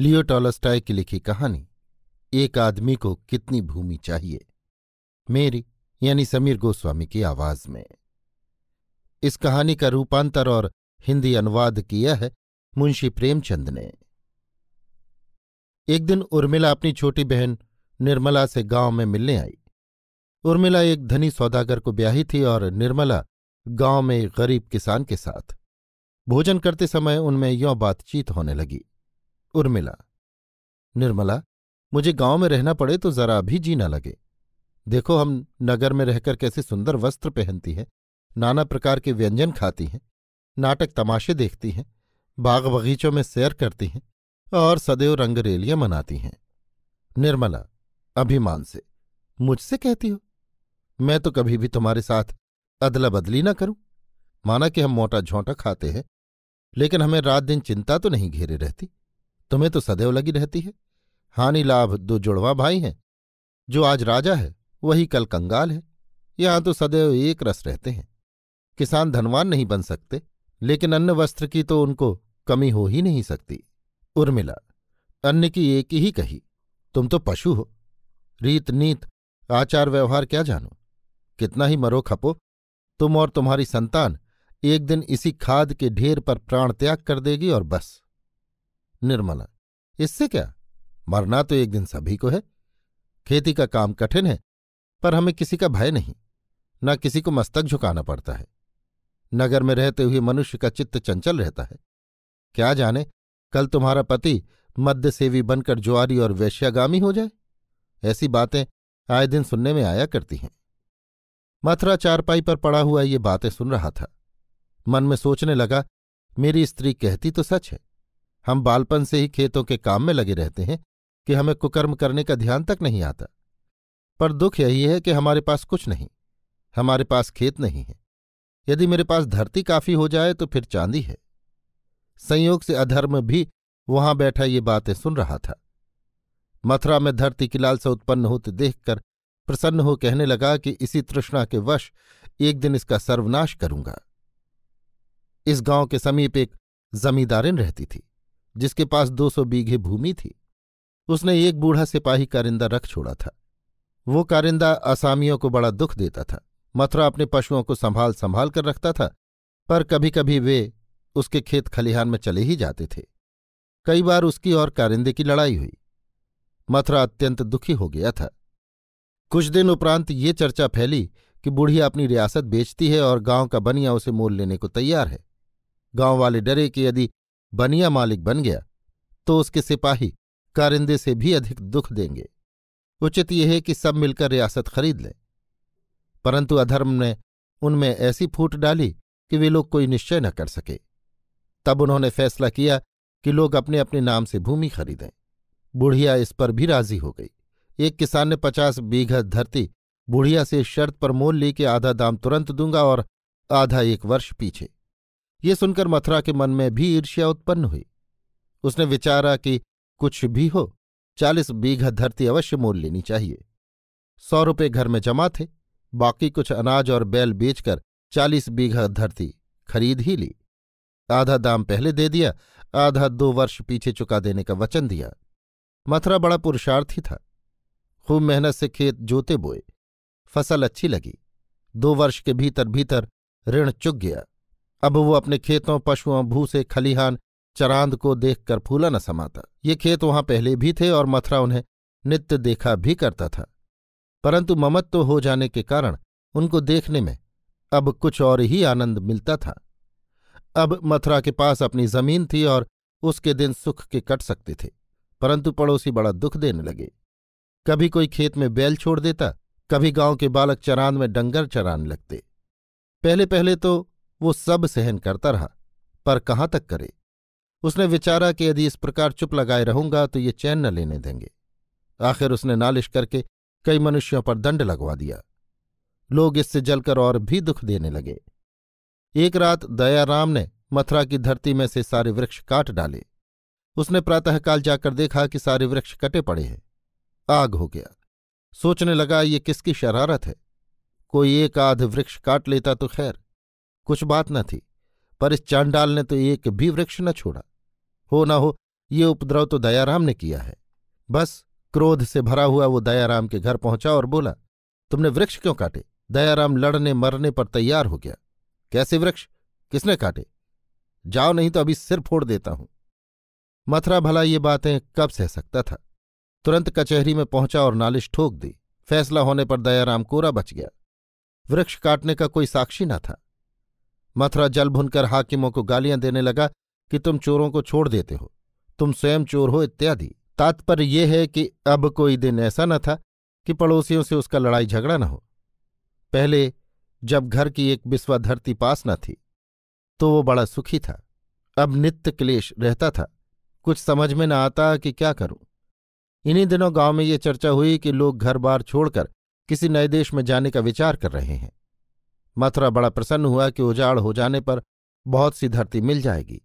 लियो Tolstoy की लिखी कहानी, एक आदमी को कितनी भूमि चाहिए? मेरी, यानी समीर गोस्वामी की आवाज़ में। इस कहानी का रूपांतर और हिंदी अनुवाद किया है मुंशी प्रेमचंद ने। एक दिन उर्मिला अपनी छोटी बहन निर्मला से गाँव में मिलने आई। उर्मिला एक धनी सौदागर को ब्याही थी और निर्मला गाँव में एक गरीब किसान के साथ। भोजन करते समय उनमें यों बातचीत होने लगी। उर्मिला। निर्मला, मुझे गाँव में रहना पड़े तो जरा भी जी न लगे। देखो हम नगर में रहकर कैसे सुंदर वस्त्र पहनती हैं, नाना प्रकार के व्यंजन खाती हैं, नाटक तमाशे देखती हैं, बाग बगीचों में सैर करती हैं और सदैव रंगरेलियाँ मनाती हैं। निर्मला, अभिमान से, मुझसे कहती हो? मैं तो कभी भी तुम्हारे साथ अदला बदली ना करूँ। माना कि हम मोटा झोंटा खाते हैं, लेकिन हमें रात दिन चिंता तो नहीं घेरे रहती। तुम्हें तो सदैव लगी रहती है। हानि लाभ दो जुड़वा भाई हैं। जो आज राजा है, वही कल कंगाल है। यहाँ तो सदैव एक रस रहते हैं। किसान धनवान नहीं बन सकते, लेकिन अन्न वस्त्र की तो उनको कमी हो ही नहीं सकती। उर्मिला, अन्न की एक ही कही, तुम तो पशु हो। रीत नीत, आचार व्यवहार क्या जानो? कितना ही मरो खपो, तुम और तुम्हारी संतान एक दिन इसी खाद के ढेर पर प्राण त्याग कर देगी और बस। निर्मला, इससे क्या? मरना तो एक दिन सभी को है। खेती का काम कठिन है, पर हमें किसी का भय नहीं, न किसी को मस्तक झुकाना पड़ता है। नगर में रहते हुए मनुष्य का चित्त चंचल रहता है। क्या जाने, कल तुम्हारा पति मद्य सेवी बनकर जुआरी और वैश्यागामी हो जाए। ऐसी बातें आए दिन सुनने में आया करती हैं। मथुरा चारपाई पर पड़ा हुआ ये बातें सुन रहा था। मन में सोचने लगा, मेरी स्त्री कहती तो सच है। हम बालपन से ही खेतों के काम में लगे रहते हैं कि हमें कुकर्म करने का ध्यान तक नहीं आता। पर दुख यही है कि हमारे पास कुछ नहीं, हमारे पास खेत नहीं है। यदि मेरे पास धरती काफ़ी हो जाए तो फिर चांदी है। संयोग से अधर्म भी वहाँ बैठा ये बातें सुन रहा था। मथुरा में धरती की लालसा उत्पन्न होते देखकर प्रसन्न हो कहने लगा कि इसी तृष्णा के वश एक दिन इसका सर्वनाश करूँगा। इस गाँव के समीप एक जमींदारिन रहती थी। जिसके पास दो सौ बीघे भूमि थी। उसने एक बूढ़ा सिपाही कारिंदा रख छोड़ा था। वो कारिंदा असामियों को बड़ा दुख देता था। मथुरा अपने पशुओं को संभाल संभाल कर रखता था, पर कभी कभी वे उसके खेत खलिहान में चले ही जाते थे। कई बार उसकी और कारिंदे की लड़ाई हुई। मथुरा अत्यंत दुखी हो गया था। कुछ दिन उपरांत ये चर्चा फैली कि बुढ़िया अपनी रियासत बेचती है और गाँव का बनिया उसे मोल लेने को तैयार है। गाँव वाले डरे कि यदि बनिया मालिक बन गया तो उसके सिपाही कारिंदे से भी अधिक दुख देंगे। उचित यह है कि सब मिलकर रियासत खरीद लें। परंतु अधर्म ने उनमें ऐसी फूट डाली कि वे लोग कोई निश्चय न कर सके। तब उन्होंने फैसला किया कि लोग अपने अपने नाम से भूमि खरीदें। बुढ़िया इस पर भी राज़ी हो गई। एक किसान ने पचास बीघा धरती बुढ़िया से शर्त पर मोल ली कि आधा दाम तुरंत दूँगा और आधा एक वर्ष पीछे। ये सुनकर मथुरा के मन में भी ईर्ष्या उत्पन्न हुई। उसने विचारा कि कुछ भी हो, चालीस बीघा धरती अवश्य मोल लेनी चाहिए। सौ रुपये घर में जमा थे, बाकी कुछ अनाज और बैल बेचकर चालीस बीघा धरती खरीद ही ली। आधा दाम पहले दे दिया, आधा दो वर्ष पीछे चुका देने का वचन दिया। मथुरा बड़ा पुरुषार्थी था। खूब मेहनत से खेत जोते बोए। फ़सल अच्छी लगी। दो वर्ष के भीतर भीतर ऋण चुक गया। अब वो अपने खेतों, पशुओं भूसे खलिहान, चरांद को देखकर फूला न समाता। ये खेत वहाँ पहले भी थे और मथुरा उन्हें नित्य देखा भी करता था। परंतु ममत्व तो हो जाने के कारण उनको देखने में अब कुछ और ही आनंद मिलता था। अब मथुरा के पास अपनी ज़मीन थी और उसके दिन सुख के कट सकते थे, परंतु पड़ोसी बड़ा दुख देने लगे। कभी कोई खेत में बैल छोड़ देता, कभी गाँव के बालक चरान में डंगर चराने लगते। पहले पहले तो वो सब सहन करता रहा, पर कहाँ तक करे? उसने विचारा कि यदि इस प्रकार चुप लगाए रहूँगा तो ये चैन न लेने देंगे। आखिर उसने नालिश करके कई मनुष्यों पर दंड लगवा दिया। लोग इससे जलकर और भी दुख देने लगे। एक रात दयाराम ने मथुरा की धरती में से सारे वृक्ष काट डाले। उसने प्रातःकाल जाकर देखा कि सारे वृक्ष कटे पड़े हैं। आग हो गया। सोचने लगा, ये किसकी शरारत है? कोई एक आध वृक्ष काट लेता तो खैर। कुछ बात न थी, पर इस चांडाल ने तो एक भी वृक्ष न छोड़ा। हो न हो, ये उपद्रव तो दयाराम ने किया है। बस क्रोध से भरा हुआ वो दयाराम के घर पहुँचा और बोला, तुमने वृक्ष क्यों काटे? दयाराम लड़ने मरने पर तैयार हो गया। कैसे वृक्ष? किसने काटे? जाओ नहीं तो अभी सिर फोड़ देता हूँ। मथुरा भला ये बातें कब सह सकता था? तुरंत कचहरी में पहुँचा और नालिश ठोक दी। फैसला होने पर दयाराम कोरा बच गया। वृक्ष काटने का कोई साक्षी न था। मथुरा जल भुनकर हाकिमों को गालियाँ देने लगा कि तुम चोरों को छोड़ देते हो। तुम स्वयं चोर हो इत्यादि। तात्पर्य यह है कि अब कोई दिन ऐसा न था कि पड़ोसियों से उसका लड़ाई झगड़ा न हो। पहले जब घर की एक बिस्वा धरती पास न थी तो वो बड़ा सुखी था। अब नित्य क्लेश रहता था। कुछ समझ में न आता कि क्या करूँ। इन्हीं दिनों गाँव में ये चर्चा हुई कि लोग घर बार छोड़कर किसी नए देश में जाने का विचार कर रहे हैं। मथुरा बड़ा प्रसन्न हुआ कि उजाड़ हो जाने पर बहुत सी धरती मिल जाएगी।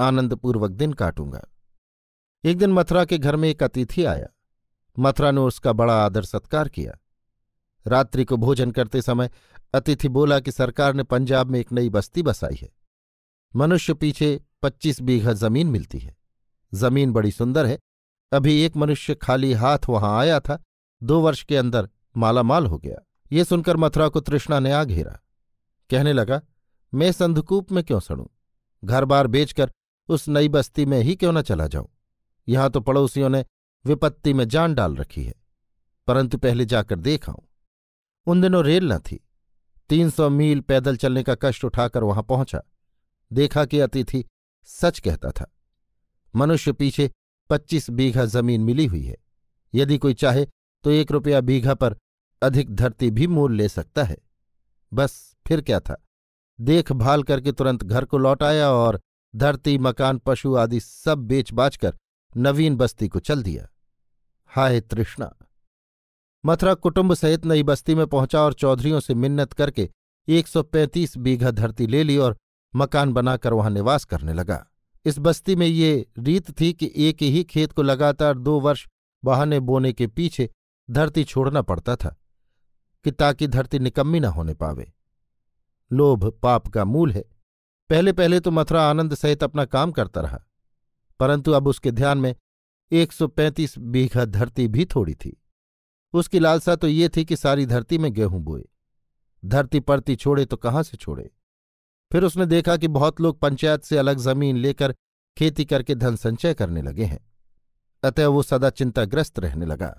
आनंदपूर्वक दिन काटूँगा। एक दिन मथुरा के घर में एक अतिथि आया। मथुरा ने उसका बड़ा आदर सत्कार किया। रात्रि को भोजन करते समय अतिथि बोला कि सरकार ने पंजाब में एक नई बस्ती बसाई है। मनुष्य पीछे पच्चीस बीघा ज़मीन मिलती है। ज़मीन बड़ी सुंदर है। अभी एक मनुष्य खाली हाथ वहाँ आया था। दो वर्ष के अंदर मालामाल हो गया। ये सुनकर मथुरा को तृष्णा ने आ घेरा। कहने लगा, मैं संधकूप में क्यों सड़ूं? घर बार बेचकर उस नई बस्ती में ही क्यों न चला जाऊँ? यहाँ तो पड़ोसियों ने विपत्ति में जान डाल रखी है, परंतु पहले जाकर देख आऊँ। उन दिनों रेल न थी। तीन सौ मील पैदल चलने का कष्ट उठाकर वहाँ पहुँचा। देखा कि अतिथि सच कहता था। मनुष्य पीछे पच्चीस बीघा ज़मीन मिली हुई है। यदि कोई चाहे तो एक रुपया बीघा पर अधिक धरती भी मूल ले सकता है। बस, फिर क्या था? देखभाल करके तुरंत घर को लौट आया और धरती, मकान, पशु आदि सब बेच बाच कर नवीन बस्ती को चल दिया। हाय तृष्णा! मथुरा कुटुंब सहित नई बस्ती में पहुँचा और चौधरियों से मिन्नत करके 135 बीघा धरती ले ली और मकान बनाकर वहाँ निवास करने लगा। इस बस्ती में ये रीत थी कि एक ही खेत को लगातार दो वर्ष बहाने बोने के पीछे धरती छोड़ना पड़ता था। कि ताकि धरती निकम्मी न होने पावे। लोभ पाप का मूल है। पहले पहले तो मथुरा आनंद सहित अपना काम करता रहा, परंतु अब उसके ध्यान में 135 बीघा धरती भी थोड़ी थी। उसकी लालसा तो ये थी कि सारी धरती में गेहूँ बोए। धरती पड़ती छोड़े तो कहाँ से छोड़े? फिर उसने देखा कि बहुत लोग पंचायत से अलग ज़मीन लेकर खेती करके धन संचय करने लगे हैं, अतः वो सदा चिंताग्रस्त रहने लगा।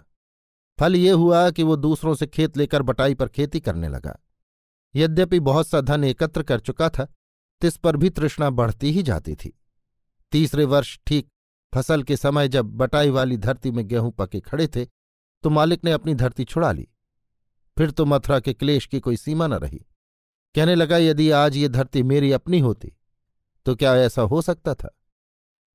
फल ये हुआ कि वो दूसरों से खेत लेकर बटाई पर खेती करने लगा। यद्यपि बहुत सा धन एकत्र कर चुका था, तिस पर भी तृष्णा बढ़ती ही जाती थी। तीसरे वर्ष ठीक फ़सल के समय जब बटाई वाली धरती में गेहूँ पके खड़े थे तो मालिक ने अपनी धरती छुड़ा ली। फिर तो मथुरा के क्लेश की कोई सीमा न रही। कहने लगा, यदि आज ये धरती मेरी अपनी होती तो क्या ऐसा हो सकता था?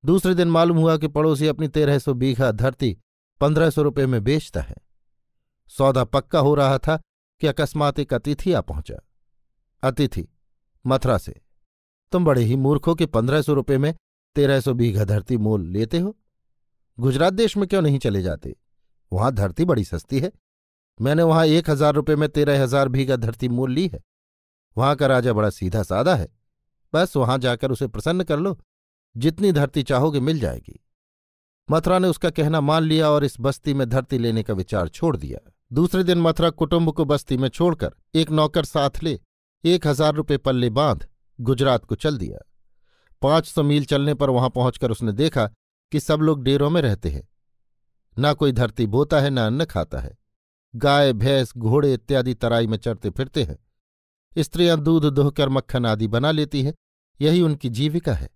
दूसरे दिन मालूम हुआ कि पड़ोसी अपनी तेरह सौ बीघा धरती पंद्रह सौ रुपये में बेचता है। सौदा पक्का हो रहा था कि अकस्मात एक अतिथि आ पहुँचा। अतिथि मथुरा से तुम बड़े ही मूर्खों के पंद्रह सौ रुपये में तेरह सौ बीघा धरती मोल लेते हो। गुजरात देश में क्यों नहीं चले जाते? वहाँ धरती बड़ी सस्ती है। मैंने वहाँ एक हज़ार रुपये में तेरह हज़ार बीघा धरती मोल ली है। वहाँ का राजा बड़ा सीधा सादा है। बस वहाँ जाकर उसे प्रसन्न कर लो। जितनी धरती चाहोगे मिल जाएगी। मथुरा ने उसका कहना मान लिया और इस बस्ती में धरती लेने का विचार छोड़ दिया। दूसरे दिन मथुरा कुटुंब को बस्ती में छोड़कर एक नौकर साथ ले, एक हज़ार रुपये पल्ले बाँध, गुजरात को चल दिया। पाँच सौ मील चलने पर वहाँ पहुंचकर उसने देखा कि सब लोग डेरों में रहते हैं। ना कोई धरती बोता है, ना अन्न खाता है। गाय, भैंस, घोड़े इत्यादि तराई में चरते फिरते हैं। स्त्रियाँ दूध, दोहकर मक्खन आदि बना लेती हैं। यही उनकी जीविका है।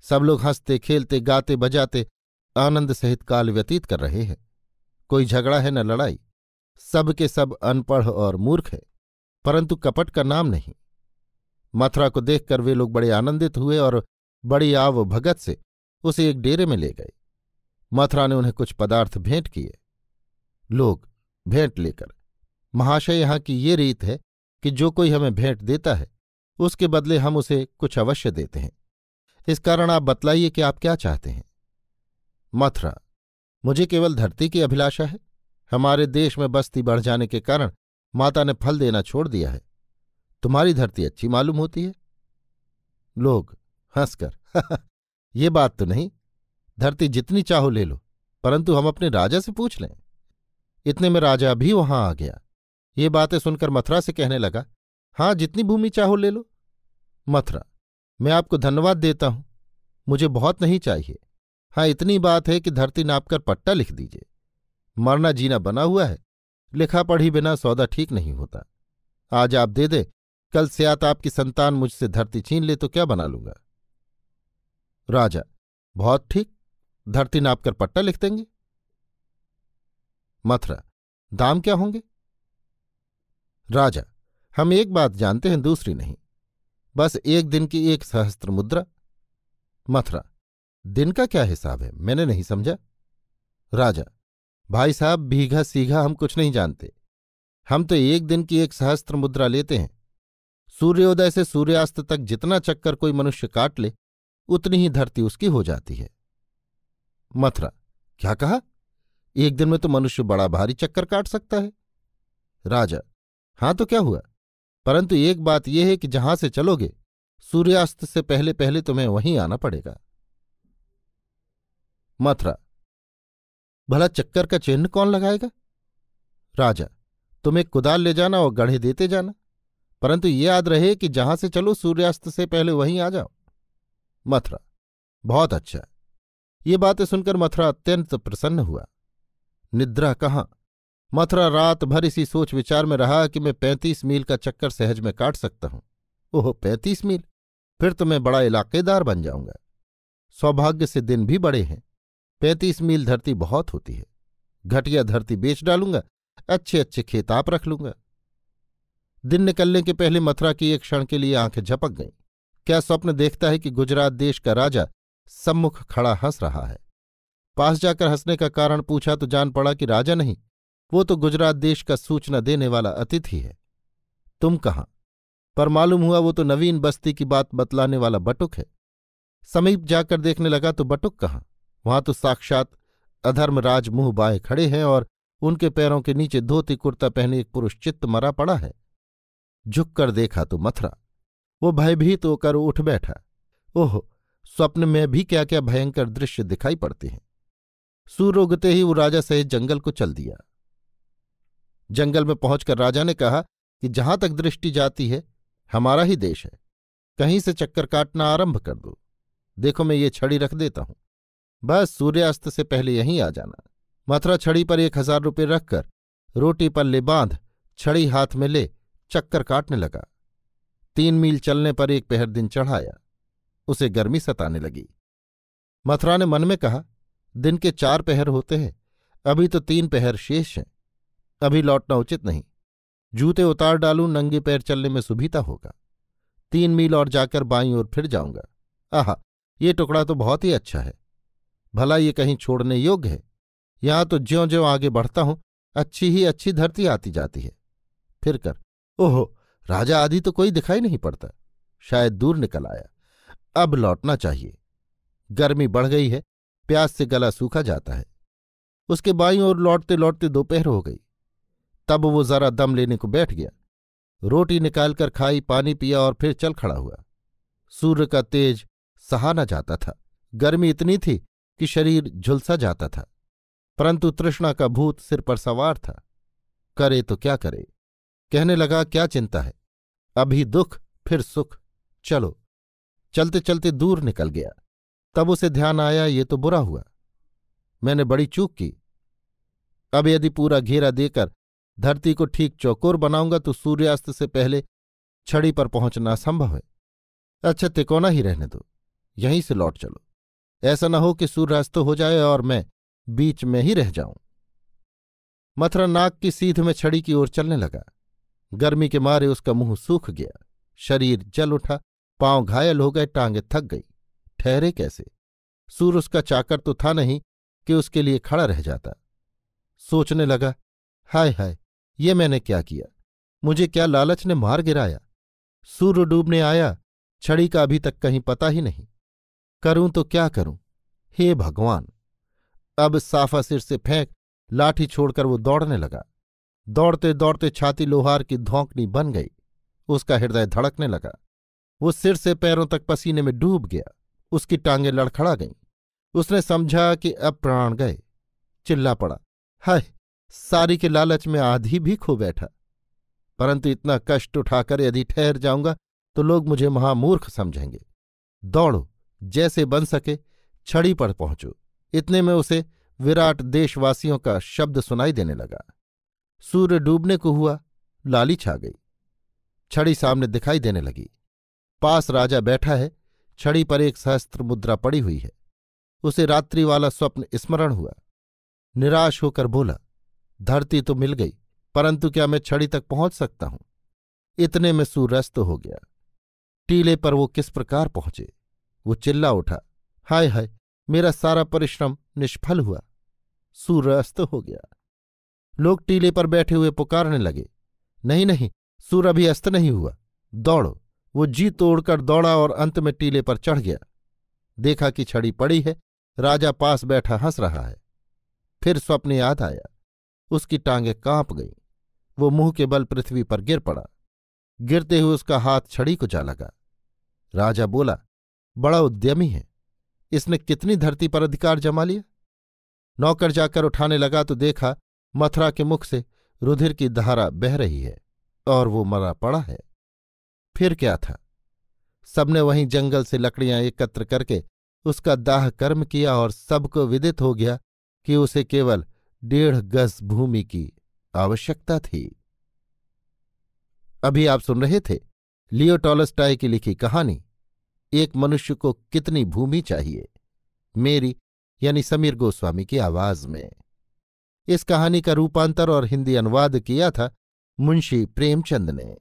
सब लोग हँसते, खेलते, गाते, बजाते, आनंद सहित काल व्यतीत कर रहे हैं। कोई झगड़ा है, न लड़ाई। सब के सब अनपढ़ और मूर्ख है, परंतु कपट का नाम नहीं। मथुरा को देखकर वे लोग बड़े आनंदित हुए और बड़ी आव भगत से उसे एक डेरे में ले गए। मथुरा ने उन्हें कुछ पदार्थ भेंट किए। लोग भेंट लेकर, महाशय, यहाँ की ये रीत है कि जो कोई हमें भेंट देता है, उसके बदले हम उसे कुछ अवश्य देते हैं। इस कारण आप बतलाइए कि आप क्या चाहते हैं। मथुरा, मुझे केवल धरती की अभिलाषा है। हमारे देश में बस्ती बढ़ जाने के कारण माता ने फल देना छोड़ दिया है। तुम्हारी धरती अच्छी मालूम होती है। लोग हंसकर, ये बात तो नहीं, धरती जितनी चाहो ले लो, परंतु हम अपने राजा से पूछ लें। इतने में राजा भी वहाँ आ गया। ये बातें सुनकर मथुरा से कहने लगा हाँ जितनी भूमि चाहो ले लो। मथुरा, मैं आपको धन्यवाद देता हूँ, मुझे बहुत नहीं चाहिए। हाँ इतनी बात है कि धरती नापकर पट्टा लिख दीजिए। मरना जीना बना हुआ है, लिखा पढ़ी बिना सौदा ठीक नहीं होता। आज आप दे दे, कल से आत आपकी संतान मुझसे धरती छीन ले तो क्या बना लूँगा? राजा, बहुत ठीक, धरती नापकर पट्टा लिख देंगे। मथुरा, दाम क्या होंगे? राजा, हम एक बात जानते हैं, दूसरी नहीं। बस एक दिन की एक सहस्त्र मुद्रा। मथुरा, दिन का क्या हिसाब है, मैंने नहीं समझा। राजा भाई साहब भीघा सीघा हम कुछ नहीं जानते। हम तो एक दिन की एक सहस्त्र मुद्रा लेते हैं। सूर्योदय से सूर्यास्त तक जितना चक्कर कोई मनुष्य काट ले, उतनी ही धरती उसकी हो जाती है। मथुरा, क्या कहा? एक दिन में तो मनुष्य बड़ा भारी चक्कर काट सकता है। राजा, हाँ तो क्या हुआ? परंतु एक बात यह है कि जहाँ से चलोगे, सूर्यास्त से पहले पहले तुम्हें वहीं आना पड़ेगा। मथुरा भला चक्कर का चिन्ह कौन लगाएगा? राजा तुम एक कुदाल ले जाना और गढ़े देते जाना, परंतु ये याद रहे कि जहाँ से चलो सूर्यास्त से पहले वहीं आ जाओ। मथुरा, बहुत अच्छा। ये बातें सुनकर मथुरा अत्यंत प्रसन्न हुआ। निद्रा कहाँ? मथुरा रात भर इसी सोच विचार में रहा कि मैं पैंतीस मील का चक्कर सहज में काट सकता हूँ। ओह, पैंतीस मील? फिर तो मैं बड़ा इलाकेदार बन जाऊँगा। सौभाग्य से दिन भी बड़े हैं। पैंतीस मील धरती बहुत होती है। घटिया धरती बेच डालूँगा अच्छे अच्छे खेत आप रख लूँगा। दिन निकलने के पहले मथुरा की एक क्षण के लिए आँखें झपक गईं। क्या स्वप्न देखता है कि गुजरात देश का राजा सम्मुख खड़ा हंस रहा है? पास जाकर हंसने का कारण पूछा तो जान पड़ा कि राजा नहीं, वो तो गुजरात देश का सूचना देने वाला अतिथि है। तुम कहाँ? पर मालूम हुआ वो तो नवीन बस्ती की बात बतलाने वाला बटुक है। समीप जाकर देखने लगा तो बटुक कहाँ? वहाँ तो साक्षात अधर्मराज मुँह बाए खड़े हैं और उनके पैरों के नीचे धोती कुर्ता पहने एक पुरुष चित्त मरा पड़ा है। झुक कर देखा तो मथुरा। वो भयभीत होकर उठ बैठा। ओह, स्वप्न में भी क्या क्या भयंकर दृश्य दिखाई पड़ते हैं। सूर्य उगते ही वो राजा सहित जंगल को चल दिया। जंगल में पहुंचकर राजा ने कहा कि जहाँ तक दृष्टि जाती है, हमारा ही देश है। कहीं से चक्कर काटना आरंभ कर दो। देखो मैं ये छड़ी रख देता हूँ। बस सूर्यास्त से पहले यहीं आ जाना। मथुरा छड़ी पर एक हज़ार रुपये रखकर रोटी पल्ले बाँध, छड़ी हाथ में ले, चक्कर काटने लगा। तीन मील चलने पर एक पहर दिन चढ़ाया। उसे गर्मी सताने लगी। मथुरा ने मन में कहा, दिन के चार पहर होते हैं, अभी तो तीन पहर शेष हैं, अभी लौटना उचित नहीं। जूते उतार डालूं, नंगे पैर चलने में सुविधा होगा। तीन मील और जाकर बाईं ओर फिर जाऊँगा। आहा, ये टुकड़ा तो बहुत ही अच्छा है। भला ये कहीं छोड़ने योग्य है? यहाँ तो ज्यो ज्यो आगे बढ़ता हूँ, अच्छी ही अच्छी धरती आती जाती है। फिर कर, ओहो, राजा आदि तो कोई दिखाई नहीं पड़ता। शायद दूर निकल आया। अब लौटना चाहिए। गर्मी बढ़ गई है, प्यास से गला सूखा जाता है। उसके बाईं ओर लौटते लौटते दोपहर हो गई। तब वो जरा दम लेने को बैठ गया। रोटी निकालकर खाई, पानी पिया और फिर चल खड़ा हुआ। सूर्य का तेज सहा न जाता था। गर्मी इतनी थी कि शरीर झुलसा जाता था, परंतु तृष्णा का भूत सिर पर सवार था। करे तो क्या करे? कहने लगा, क्या चिंता है? अभी दुख, फिर सुख। चलो। चलते चलते दूर निकल गया। तब उसे ध्यान आया, ये तो बुरा हुआ। मैंने बड़ी चूक की। अब यदि पूरा घेरा देकर धरती को ठीक चौकोर बनाऊँगा तो सूर्यास्त से पहले छड़ी पर पहुँचना असंभव है। अच्छा तिकोना ही रहने दो। यहीं से लौट चलो। ऐसा न हो कि सूर्यास्त हो जाए और मैं बीच में ही रह जाऊँ। मथुरा नाक की सीध में छड़ी की ओर चलने लगा। गर्मी के मारे उसका मुँह सूख गया। शरीर जल उठा, पाँव घायल हो गए, टांगे थक गई। ठहरे कैसे? सूर उसका चाकर तो था नहीं कि उसके लिए खड़ा रह जाता। सोचने लगा, हाय हाय, ये मैंने क्या किया? मुझे क्या लालच ने मार गिराया? सूर्य डूबने आया, छड़ी का अभी तक कहीं पता ही नहीं। करूँ तो क्या करूँ? हे भगवान! अब साफा सिर से फेंक लाठी छोड़कर वो दौड़ने लगा। दौड़ते दौड़ते छाती लोहार की धौंकनी बन गई। उसका हृदय धड़कने लगा। वो सिर से पैरों तक पसीने में डूब गया। उसकी टांगें लड़खड़ा गईं। उसने समझा कि अब प्राण गए। चिल्ला पड़ा। हाय! सारी के लालच में आधी भी खो बैठा। परंतु इतना कष्ट उठाकर यदि ठहर जाऊँगा तो लोग मुझे महामूर्ख समझेंगे। दौड़ो। जैसे बन सके, छड़ी पर पहुंचो। इतने में उसे विराट देशवासियों का शब्द सुनाई देने लगा। सूर्य डूबने को हुआ, लाली छा गई। छड़ी सामने दिखाई देने लगी। पास राजा बैठा है, छड़ी पर एक सहस्त्र मुद्रा पड़ी हुई है। उसे रात्रि वाला स्वप्न स्मरण हुआ। निराश होकर बोला, धरती तो मिल गई, परंतु क्या मैं छड़ी तक पहुँच सकता हूँ? इतने में सूर्यास्त हो गया। टीले पर वो किस प्रकार पहुँचे? वो चिल्ला उठा, हाय हाय, मेरा सारा परिश्रम निष्फल हुआ, सूर्यास्त हो गया। लोग टीले पर बैठे हुए पुकारने लगे, नहीं नहीं सूर्य अभी अस्त नहीं हुआ, दौड़ो। वो जी तोड़कर दौड़ा और अंत में टीले पर चढ़ गया। देखा कि छड़ी पड़ी है, राजा पास बैठा हंस रहा है। फिर स्वप्न याद आया, उसकी टांगें काँप गईं, वो मुँह के बल पृथ्वी पर गिर पड़ा। गिरते हुए उसका हाथ छड़ी को जा लगा। राजा बोला बड़ा उद्यमी है। इसने कितनी धरती पर अधिकार जमा लिया नौकर जाकर उठाने लगा तो देखा मथुरा के मुख से रुधिर की धारा बह रही है और वो मरा पड़ा है। फिर क्या था? सबने वहीं जंगल से लकड़ियाँ एकत्र करके उसका दाह कर्म किया और सबको विदित हो गया कि उसे केवल डेढ़ गज भूमि की आवश्यकता थी। अभी आप सुन रहे थे लियो टॉलस्टाई की लिखी कहानी। एक मनुष्य को कितनी भूमि चाहिए? मेरी, यानी समीर गोस्वामी की आवाज़ में। इस कहानी का रूपांतर और हिंदी अनुवाद किया था मुंशी प्रेमचंद ने।